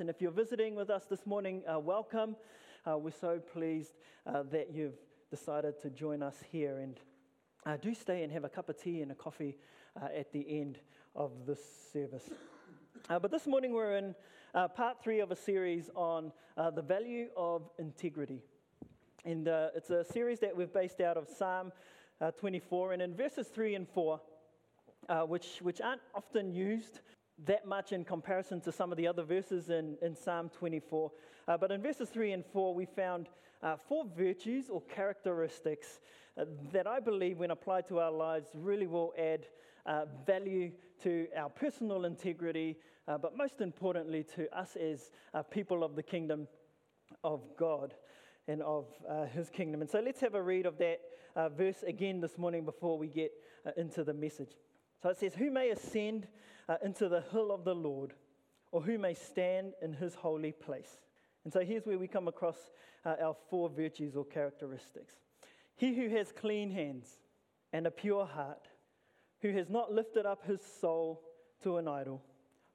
And if you're visiting with us this morning, uh, welcome. Uh, we're so pleased uh, that you've decided to join us here. And uh, do stay and have a cup of tea and a coffee uh, at the end of this service. Uh, but this morning we're in part three of a series on the value of integrity. And it's a series that we've based out of Psalm 24. And in verses 3 and 4, which, which aren't often used that much in comparison to some of the other verses in, in Psalm 24. Uh, but in verses 3 and 4, we found uh, four virtues or characteristics uh, that I believe, when applied to our lives, really will add uh, value to our personal integrity, uh, but most importantly, to us as uh, people of the kingdom of God and of his kingdom. And so let's have a read of that verse again this morning before we get into the message. So it says, Who may ascend uh, into the hill of the Lord, or who may stand in his holy place? And so here's where we come across uh, our four virtues or characteristics. He who has clean hands and a pure heart, who has not lifted up his soul to an idol,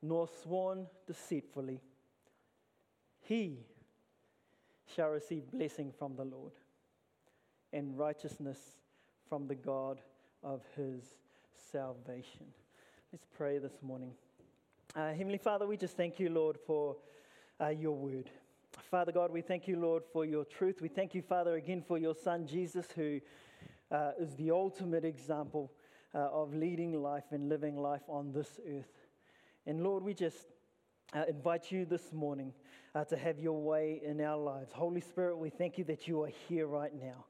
nor sworn deceitfully, he shall receive blessing from the Lord and righteousness from the God of his salvation. Let's pray this morning. Uh, Heavenly Father, we just thank you, Lord, for uh, your word. Father God, we thank you, Lord, for your truth. We thank you, Father, again for your Son, Jesus, who uh, is the ultimate example uh, of leading life and living life on this earth. And Lord, we just uh, invite you this morning uh, to have your way in our lives. Holy Spirit, we thank you that you are here right now.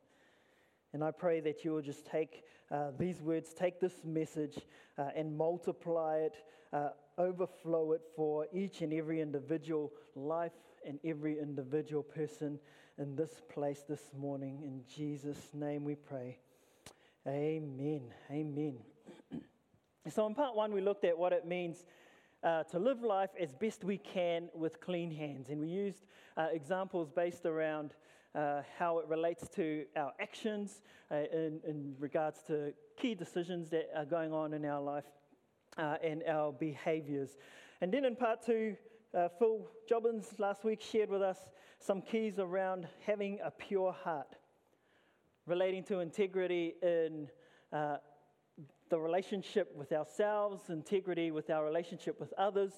And I pray that you will just take uh, these words, take this message, uh, and multiply it, uh, overflow it for each and every individual life and every individual person in this place this morning. In Jesus' name we pray. Amen. Amen. so, in part one, we looked at what it means. Uh, to live life as best we can with clean hands. And we used uh, examples based around uh, how it relates to our actions uh, in, in, regards to key decisions that are going on in our life uh, and our behaviors. And then in part two, uh, Phil Jobbins last week shared with us some keys around having a pure heart, relating to integrity in uh, the relationship with ourselves, integrity with our relationship with others,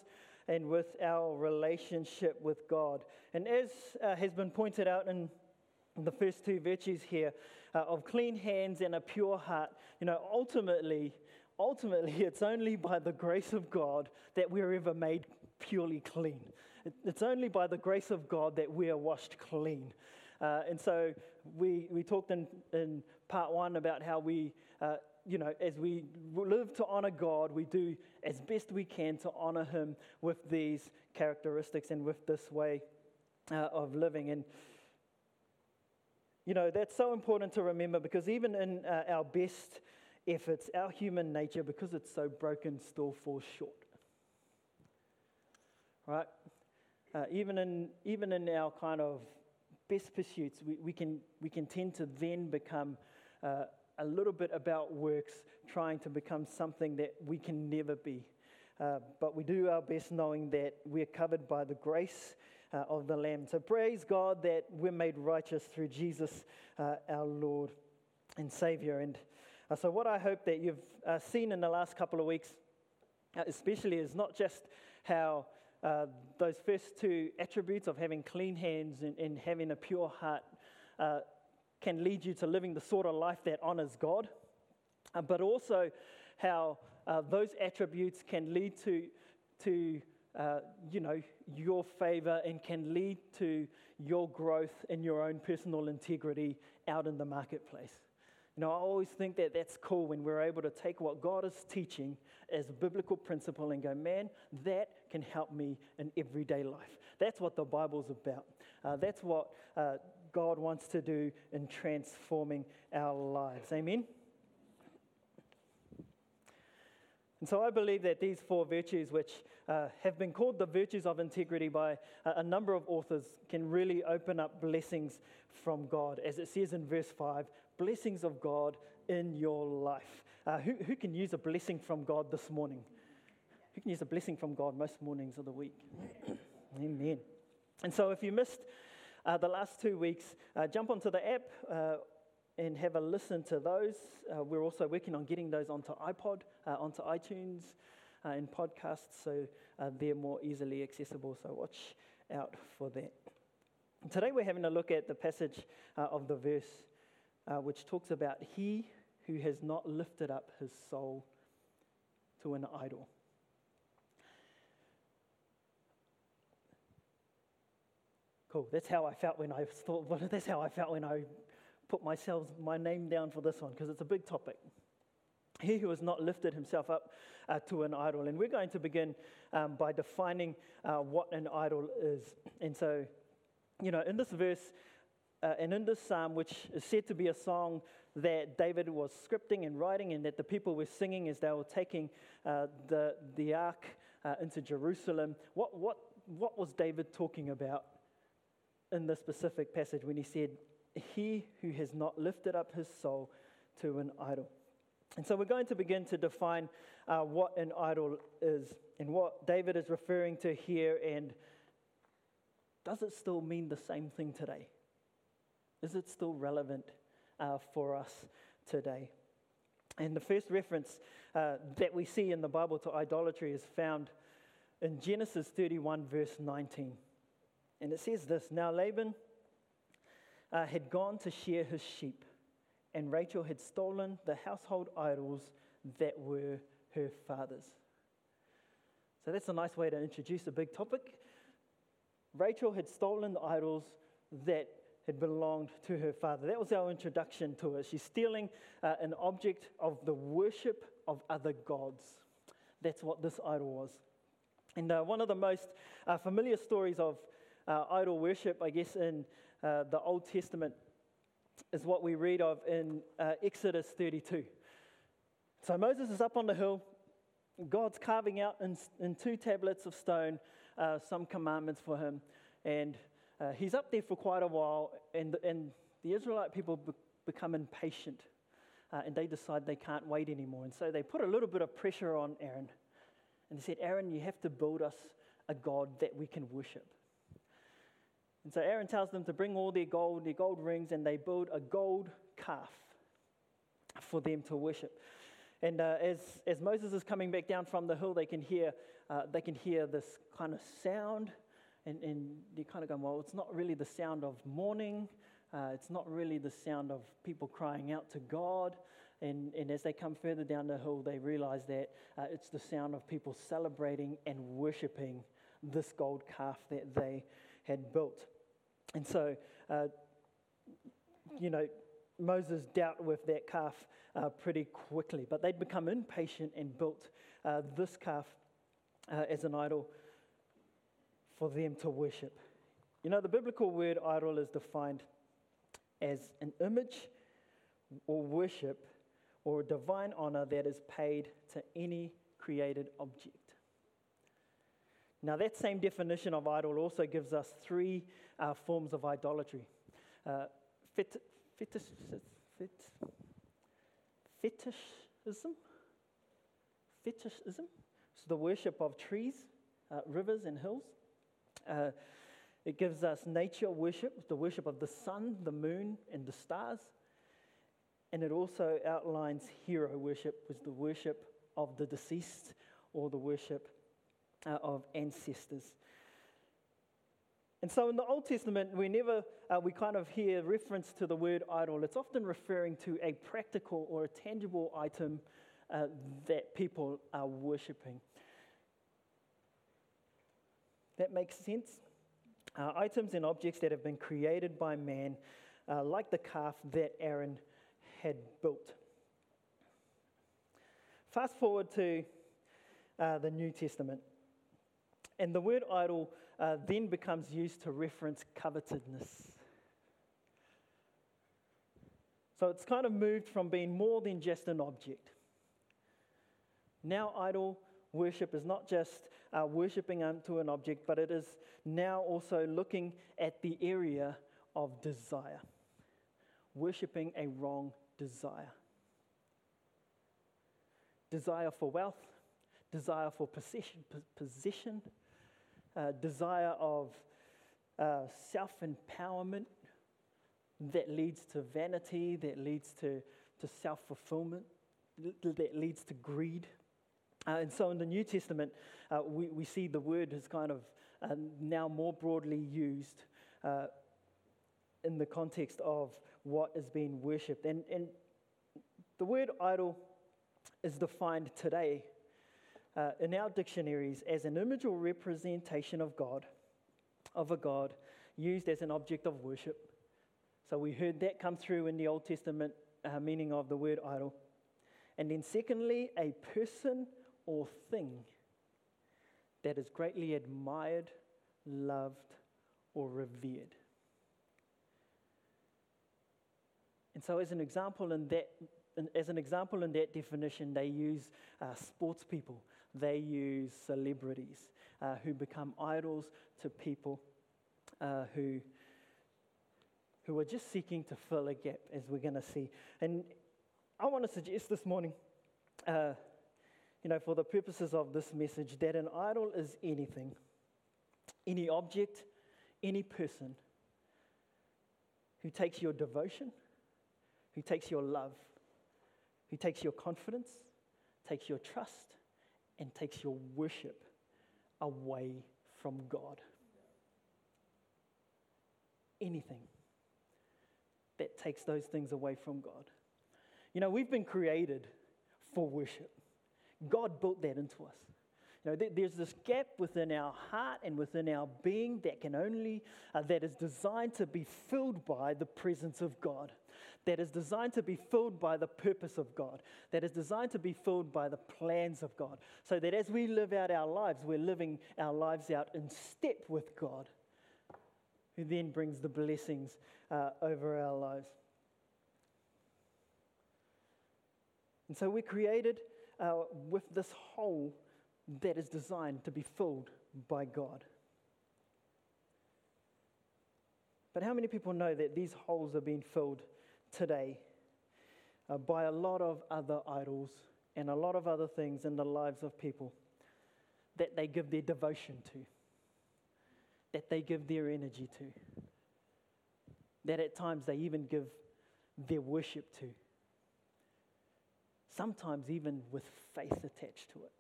and with our relationship with God. And as uh, has been pointed out in the first two virtues here uh, of clean hands and a pure heart, you know, ultimately, ultimately, it's only by the grace of God that we're ever made purely clean. It's only by the grace of God that we are washed clean. Uh, and so we, we talked in, in part one about how we, uh, you know, as we live to honor God, we do as best we can to honor Him with these characteristics and with this way uh, of living. And you know, that's so important to remember because even in uh, our best efforts, our human nature, because it's so broken, still falls short. Right? Uh, even, in, even in our kind of best pursuits, we, we, can, we can tend to then become uh, a little bit about works, trying to become something that we can never be. Uh, but we do our best knowing that we're covered by the grace uh, of the Lamb. So praise God that we're made righteous through Jesus, uh, our Lord and Savior. And uh, so, what I hope that you've uh, seen in the last couple of weeks, uh, especially, is not just how uh, those first two attributes of having clean hands and, and having a pure heart can lead you to living the sort of life that honors God, but also how those attributes can lead to, to uh, you know, your favor and can lead to your growth and your own personal integrity out in the marketplace. You know, I always think that that's cool when we're able to take what God is teaching as a biblical principle and go, man, that can help me in everyday life. That's what the Bible's about. Uh, that's what uh, God wants to do in transforming our lives. Amen? And so I believe that these four virtues, which uh, have been called the virtues of integrity by a, a number of authors, can really open up blessings from God. As it says in verse 5, blessings of God in your life. Uh, who, who can use a blessing from God this morning? Who can use a blessing from God most mornings of the week? Amen. And so, if you missed uh, the last two weeks, uh, jump onto the app uh, and have a listen to those. Uh, we're also working on getting those onto iPod, uh, onto iTunes, uh, and podcasts, so they're more easily accessible. So, watch out for that. Today, we're having a look at the passage of the verse which talks about he who has not lifted up his soul to an idol. Cool. That's how I felt when I thought. Well, that's how I felt when I put myself my name down for this one because it's a big topic. He who has not lifted himself up uh, to an idol, and we're going to begin um, by defining uh, what an idol is. And so, you know, in this verse uh, and in this psalm, which is said to be a song that David was scripting and writing, and that the people were singing as they were taking uh, the the ark uh, into Jerusalem. What what what was David talking about? in this specific passage when he said, He who has not lifted up his soul to an idol. And so we're going to begin to define uh, what an idol is and what David is referring to here. And does it still mean the same thing today? Is it still relevant uh, for us today? And the first reference uh, that we see in the Bible to idolatry is found in Genesis 31, verse 19. And it says this Now Laban uh, had gone to shear his sheep, and Rachel had stolen the household idols that were her father's. So that's a nice way to introduce a big topic. Rachel had stolen the idols that had belonged to her father. That was our introduction to it. She's stealing uh, an object of the worship of other gods. That's what this idol was. And uh, one of the most uh, familiar stories of uh, idol worship, I guess, in uh, the Old Testament is what we read of in uh, Exodus 32. So Moses is up on the hill. God's carving out in, in two tablets of stone uh, some commandments for him. And uh, he's up there for quite a while, and, and the Israelite people be- become impatient. Uh, and they decide they can't wait anymore. And so they put a little bit of pressure on Aaron. And they said, Aaron, you have to build us a God that we can worship. And so Aaron tells them to bring all their gold, their gold rings, and they build a gold calf for them to worship. And uh, as, as Moses is coming back down from the hill, they can hear, uh, they can hear this kind of sound. And, and they're kind of going, well, it's not really the sound of mourning. Uh, it's not really the sound of people crying out to God. And, and as they come further down the hill, they realize that uh, it's the sound of people celebrating and worshiping this gold calf that they had built. And so, uh, you know, Moses dealt with that calf uh, pretty quickly, but they'd become impatient and built uh, this calf uh, as an idol for them to worship. You know, the biblical word idol is defined as an image or worship or a divine honor that is paid to any created object. Now, that same definition of idol also gives us three uh, forms of idolatry uh, fet- fetish, fet- fetishism, fetishism, so the worship of trees, uh, rivers, and hills. Uh, it gives us nature worship, the worship of the sun, the moon, and the stars. And it also outlines hero worship, which is the worship of the deceased or the worship uh, of ancestors. And so in the Old Testament, we never, uh, we kind of hear reference to the word idol. It's often referring to a practical or a tangible item uh, that people are worshipping. That makes sense? Uh, items and objects that have been created by man, uh, like the calf that Aaron had built. Fast forward to uh, the New Testament. And the word idol uh, then becomes used to reference covetousness. So it's kind of moved from being more than just an object. Now, idol worship is not just uh, worshipping unto an object, but it is now also looking at the area of desire, worshipping a wrong desire. Desire for wealth, desire for possession, position, uh, desire of uh, self empowerment that leads to vanity, that leads to, to self fulfillment, that leads to greed. Uh, and so in the New Testament, uh, we, we see the word is kind of uh, now more broadly used uh, in the context of what is being worshipped. And, and the word idol is defined today uh, in our dictionaries as an image or representation of God, of a God, used as an object of worship. So we heard that come through in the Old Testament uh, meaning of the word idol. And then, secondly, a person or thing that is greatly admired, loved, or revered. And so, as an example in that, as an example in that definition, they use uh, sports people, they use celebrities uh, who become idols to people uh, who, who are just seeking to fill a gap, as we're going to see. And I want to suggest this morning, uh, you know, for the purposes of this message, that an idol is anything, any object, any person who takes your devotion who takes your love, who takes your confidence, takes your trust, and takes your worship away from God. Anything that takes those things away from God. You know, we've been created for worship. God built that into us. You know, there's this gap within our heart and within our being that can only, uh, that is designed to be filled by the presence of God, that is designed to be filled by the purpose of God, that is designed to be filled by the plans of God. So that as we live out our lives, we're living our lives out in step with God, who then brings the blessings uh, over our lives. And so we're created uh, with this hole that is designed to be filled by God. But how many people know that these holes are being filled today uh, by a lot of other idols and a lot of other things in the lives of people that they give their devotion to, that they give their energy to, that at times they even give their worship to, sometimes even with faith attached to it.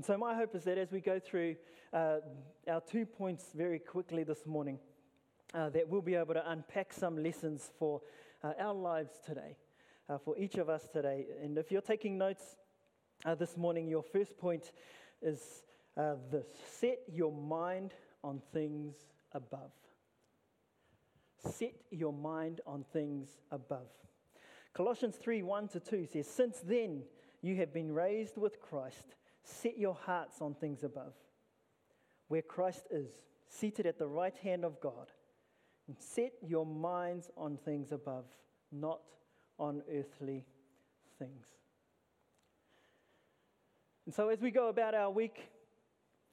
And so, my hope is that as we go through uh, our two points very quickly this morning, uh, that we'll be able to unpack some lessons for uh, our lives today, uh, for each of us today. And if you're taking notes uh, this morning, your first point is uh, this set your mind on things above. Set your mind on things above. Colossians 3 1 to 2 says, Since then you have been raised with Christ Set your hearts on things above, where Christ is, seated at the right hand of God. And set your minds on things above, not on earthly things. And so, as we go about our week,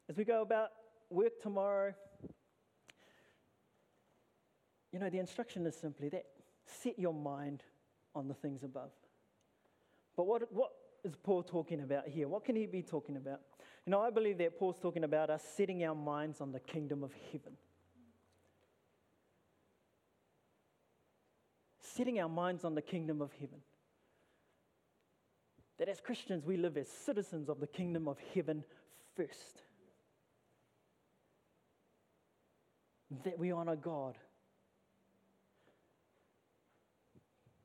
as we go about work tomorrow, you know, the instruction is simply that set your mind on the things above. But what, what, is Paul talking about here? What can he be talking about? You know, I believe that Paul's talking about us setting our minds on the kingdom of heaven. Setting our minds on the kingdom of heaven. That as Christians, we live as citizens of the kingdom of heaven first. That we honor God.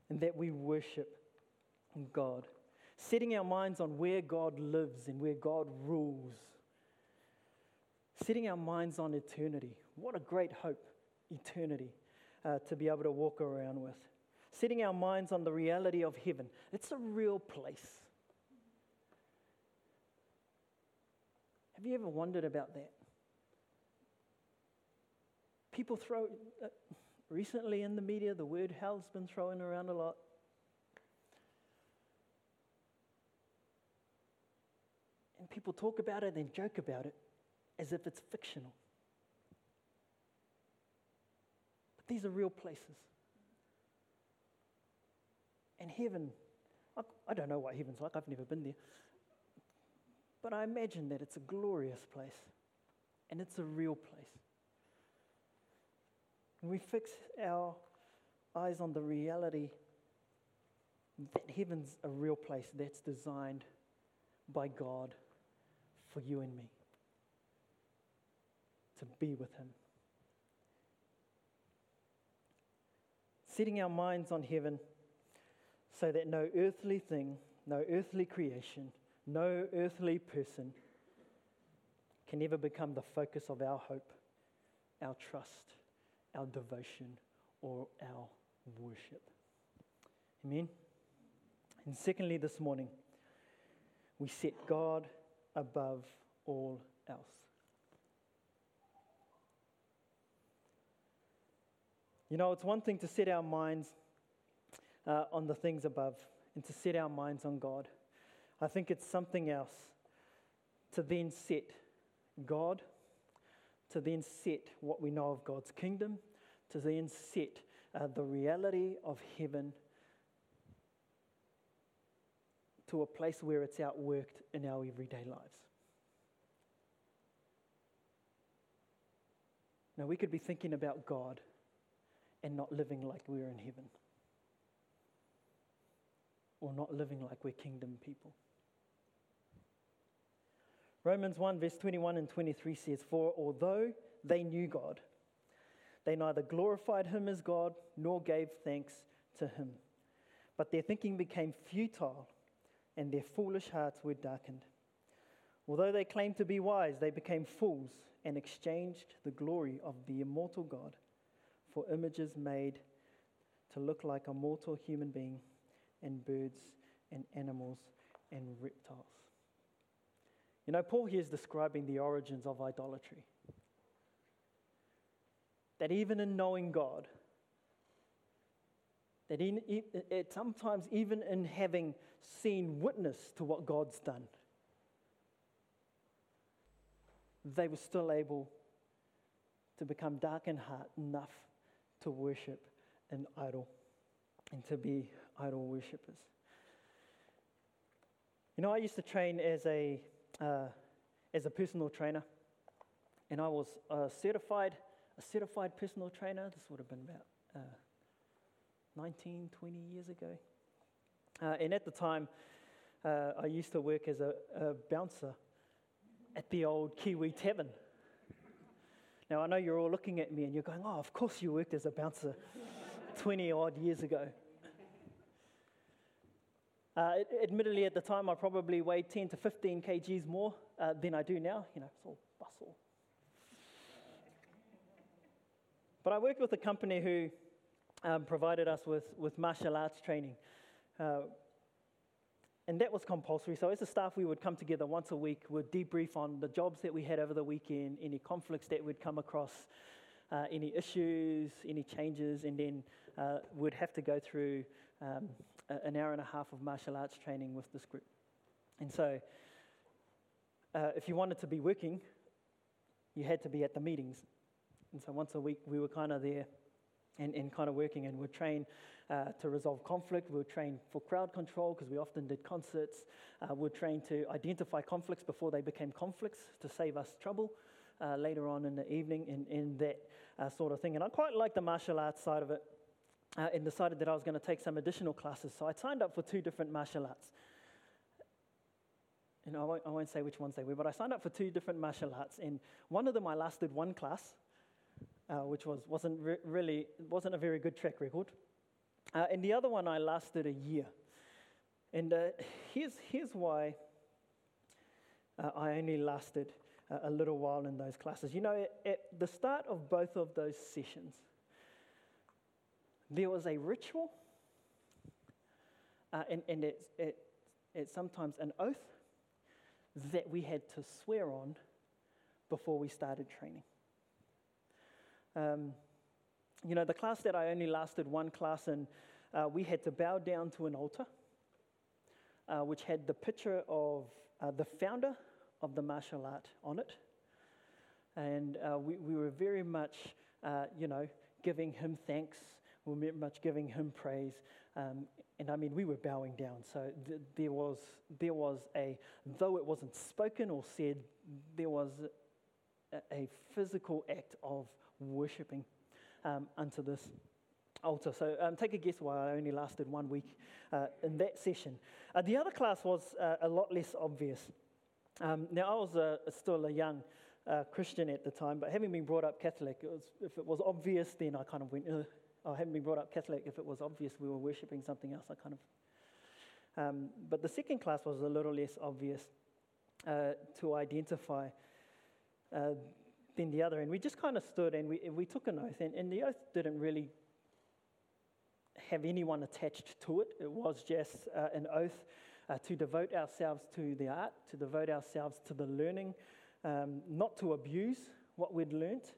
And that we worship God setting our minds on where God lives and where God rules, setting our minds on eternity. What a great hope, eternity, uh, to be able to walk around with. Setting our minds on the reality of heaven. It's a real place. Have you ever wondered about that? People throw, uh, recently in the media, the word hell's been thrown around a lot. People talk about it and joke about it as if it's fictional. But these are real places. And heaven, I, I don't know what heaven's like, I've never been there. but I imagine that it's a glorious place and it's a real place. And we fix our eyes on the reality that heaven's a real place that's designed by God for you and me to be with Him. Setting our minds on heaven so that no earthly thing, no earthly creation, no earthly person can ever become the focus of our hope, our trust, our devotion, or our worship. Amen. And secondly, this morning, we set God above all else. You know, it's one thing to set our minds uh, on the things above and to set our minds on God. I think it's something else to then set God, to then set what we know of God's kingdom, to then set uh, the reality of heaven to a place where it's outworked in our everyday lives. Now, we could be thinking about God and not living like we're in heaven, or not living like we're kingdom people. Romans 1, verse 21 and 23 says, For although they knew God, they neither glorified him as God nor gave thanks to him. But their thinking became futile and their foolish hearts were darkened. Although they claimed to be wise, they became fools and exchanged the glory of the immortal God for images made to look like a mortal human being and birds and animals and reptiles. You know, Paul here is describing the origins of idolatry. That even in knowing God, that in, it, sometimes even in having seen witness to what God's done, they were still able to become dark in heart enough to worship an idol and to be idol worshippers. You know, I used to train as a, uh, as a personal trainer, and I was a certified, a certified personal trainer. This would have been about uh, 19, 20 years ago. Uh, and at the time, uh, I used to work as a, a, bouncer at the old Kiwi Tavern. Now, I know you're all looking at me and you're going, oh, of course you worked as a bouncer 20 odd years ago. Uh, admittedly, at the time, I probably weighed 10 to 15 kgs more uh, than I do now. You know, it's all bustle. But I worked with a company who um, provided us with, with martial arts training. Uh, and that was compulsory. So, as a staff, we would come together once a week, we'd debrief on the jobs that we had over the weekend, any conflicts that we'd come across, uh, any issues, any changes, and then uh, we'd have to go through um, an hour and a half of martial arts training with this group. And so, uh, if you wanted to be working, you had to be at the meetings. And so, once a week, we were kind of there and, and kind of working and we'd train uh, to resolve conflict. We'd train for crowd control because we often did concerts. Uh, we'd train to identify conflicts before they became conflicts to save us trouble uh, later on in the evening in, and that uh, sort of thing. And I quite liked the martial arts side of it uh, and decided that I was going to take some additional classes. So I signed up for two different martial arts. And I won't, I won't say which ones they were, but I signed up for two different martial arts. And one of them I lasted one class, uh, which was, wasn't re- really wasn't a very good track record. Uh, and the other one I lasted a year. And uh, here's, here's why uh, I only lasted a little while in those classes. You know, at the start of both of those sessions, there was a ritual, uh, and, and it's, it, it's sometimes an oath that we had to swear on before we started training. Um, you know, the class that I only lasted one class in, uh, we had to bow down to an altar, uh, which had the picture of uh, the founder of the martial art on it. And uh, we, we were very much, uh, you know, giving him thanks. we were very much giving Him praise. Um, and I mean, we were bowing down. So th- there, was, there was a, though it wasn't spoken or said, there was a, a physical act of worshipping um, unto this altar. So um, take a guess why I only lasted one week uh, in that session. Uh, the other class was uh, a lot less obvious. Um, now, I was uh, still a young uh, Christian at the time, but having been brought up Catholic, it was, if it was obvious, then I kind of went, Ugh. I hadn't been brought up Catholic. If it was obvious we were worshipping something else, I kind of. Um, but the second class was a little less obvious uh, to identify than the other. And we just kind of stood and we, we took an oath. And, and the oath didn't really have anyone attached to it, it was just uh, an oath uh, to devote ourselves to the art, to devote ourselves to the learning, um, not to abuse what we'd learnt.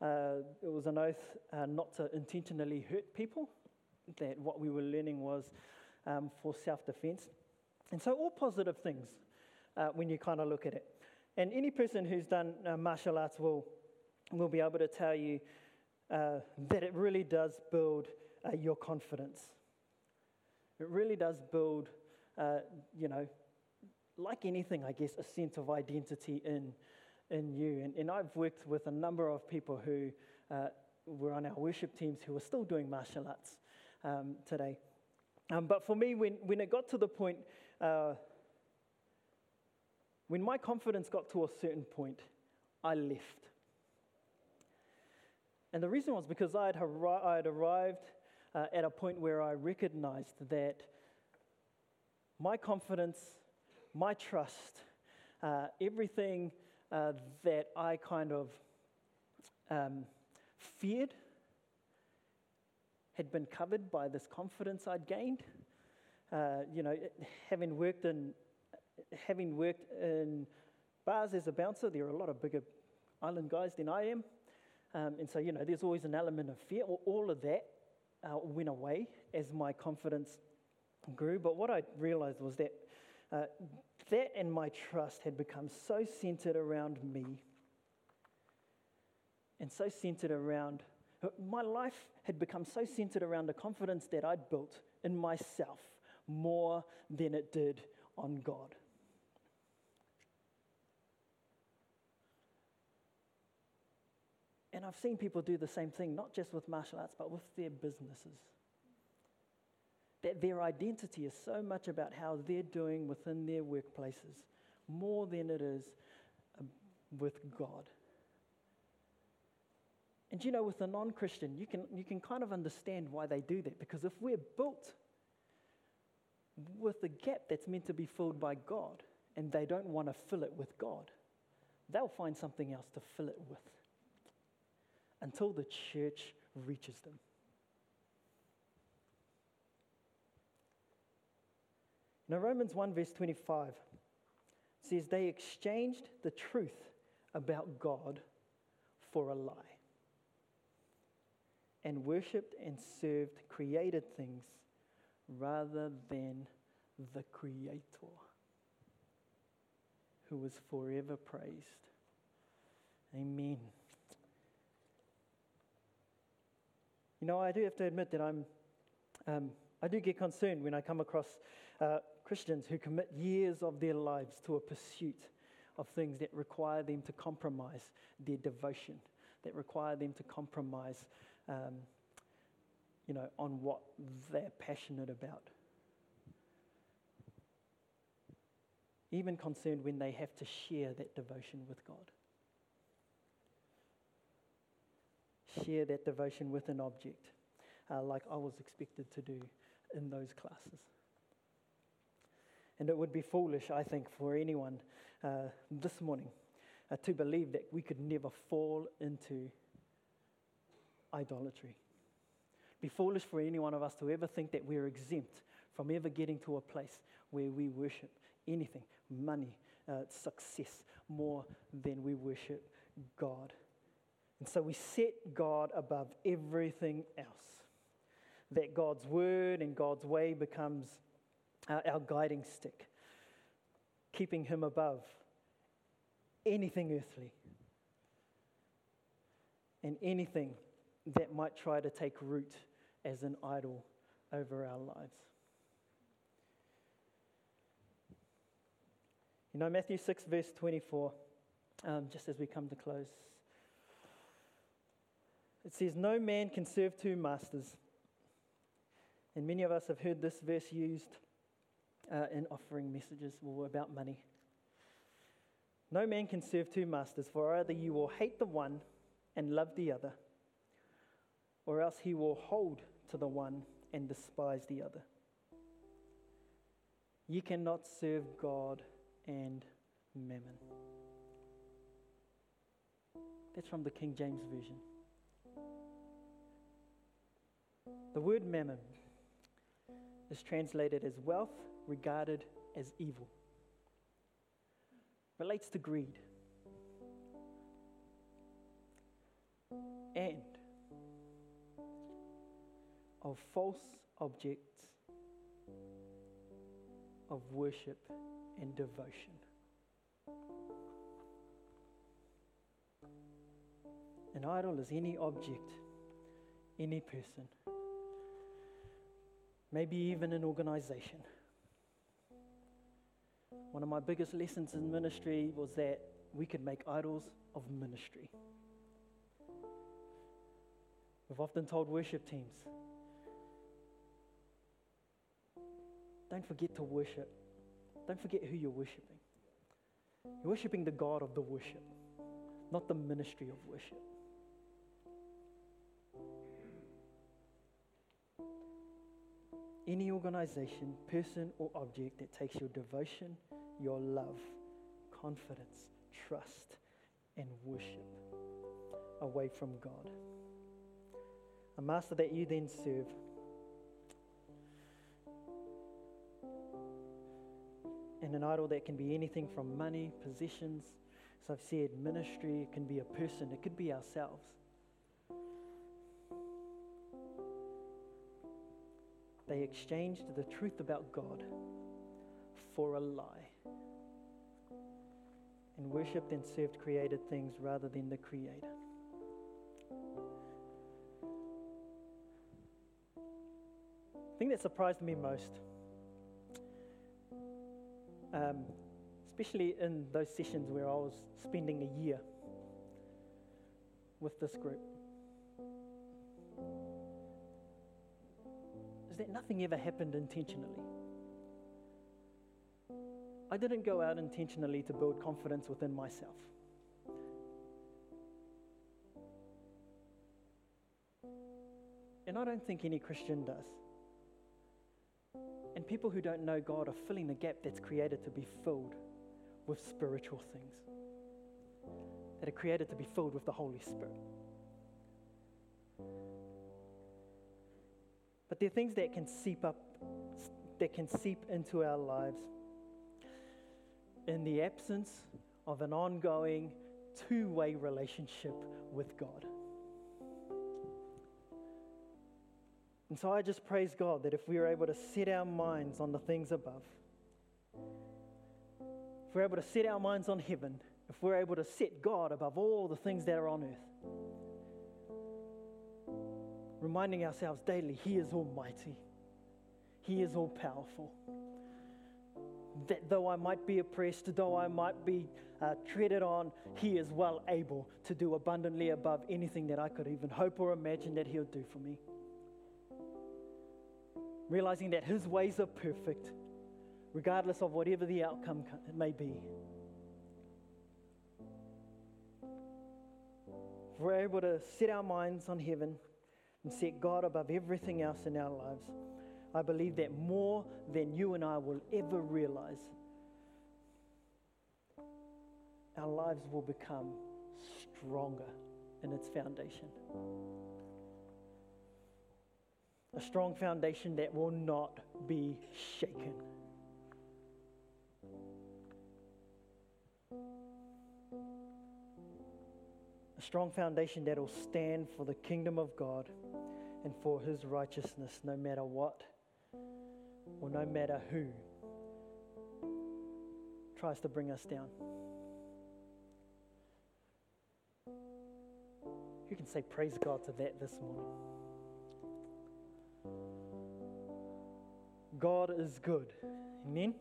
Uh, it was an oath uh, not to intentionally hurt people, that what we were learning was um, for self defense. And so, all positive things uh, when you kind of look at it. And any person who's done uh, martial arts will, will be able to tell you uh, that it really does build uh, your confidence. It really does build, you know, like anything, I guess, a sense of identity in in you. And, and I've worked with a number of people who uh, were on our worship teams who are still doing martial arts um, today. Um, but for me, when, when it got to the point, uh, when my confidence got to a certain point, I left. And the reason was because I had, arri- I had arrived uh, at a point where I recognized that my confidence, my trust, uh, everything uh, that I kind of um, feared had been covered by this confidence I'd gained. Uh, you know, having worked in having worked in bars as a bouncer, there are a lot of bigger island guys than I am, um, and so you know, there's always an element of fear. All of that uh, went away as my confidence grew. But what I realized was that uh, that and my trust had become so centered around me and so centered around my life had become so centered around the confidence that I'd built in myself more than it did on God. And I've seen people do the same thing, not just with martial arts, but with their businesses that their identity is so much about how they're doing within their workplaces more than it is um, with God. And you know, with a non Christian, you can, you can kind of understand why they do that because if we're built with the gap that's meant to be filled by God and they don't want to fill it with God, they'll find something else to fill it with until the church reaches them. Now, Romans 1, verse 25 says, They exchanged the truth about God for a lie and worshipped and served created things rather than the Creator, who was forever praised. Amen. You know, I do have to admit that I'm, um, I do get concerned when I come across uh, Christians who commit years of their lives to a pursuit of things that require them to compromise their devotion, that require them to compromise, um, you know, on what they're passionate about. Even concerned when they have to share that devotion with God. Share that devotion with an object, uh, like I was expected to do in those classes. And it would be foolish, I think, for anyone uh, this morning uh, to believe that we could never fall into idolatry. Be foolish for any one of us to ever think that we're exempt from ever getting to a place where we worship anything, money, uh, success, more than we worship God. And so we set God above everything else. That God's word and God's way becomes our guiding stick, keeping Him above anything earthly and anything that might try to take root as an idol over our lives. You know, Matthew 6, verse 24, um, just as we come to close, it says, No man can serve two masters. And many of us have heard this verse used uh, in offering messages about money. No man can serve two masters, for either you will hate the one and love the other, or else he will hold to the one and despise the other. You cannot serve God and mammon. That's from the King James Version. The word mammon is translated as wealth regarded as evil, relates to greed. And of false objects of worship and devotion. An idol is any object, any person, maybe even an organization. One of my biggest lessons in ministry was that we could make idols of ministry. We've often told worship teams don't forget to worship. Don't forget who you're worshiping. You're worshiping the God of the worship, not the ministry of worship. Any organization, person, or object that takes your devotion, your love, confidence, trust, and worship away from God. A master that you then serve and an idol that can be anything from money, possessions. So I've said ministry, it can be a person, it could be ourselves. They exchanged the truth about God for a lie and worshipped and served created things rather than the Creator. The thing that surprised me most um, especially in those sessions where I was spending a year with this group, is that nothing ever happened intentionally. I didn't go out intentionally to build confidence within myself. And I don't think any Christian does. And people who don't know God are filling the gap that's created to be filled with spiritual things, that are created to be filled with the Holy Spirit. But there are things that can seep up, that can seep into our lives in the absence of an ongoing two way relationship with God. And so I just praise God that if we are able to set our minds on the things above, if we're able to set our minds on heaven, if we're able to set God above all the things that are on earth, reminding ourselves daily, He is almighty, He is all powerful. That though I might be oppressed, though I might be uh, treaded on, He is well able to do abundantly above anything that I could even hope or imagine that He'll do for me realizing that His ways are perfect, regardless of whatever the outcome may be. We're able to set our minds on heaven and set God above everything else in our lives, I believe that more than you and I will ever realize, our lives will become stronger in its foundation a strong foundation that will not be shaken. A strong foundation that will stand for the kingdom of God and for his righteousness, no matter what or no matter who tries to bring us down. You can say praise God to that this morning. God is good. Amen.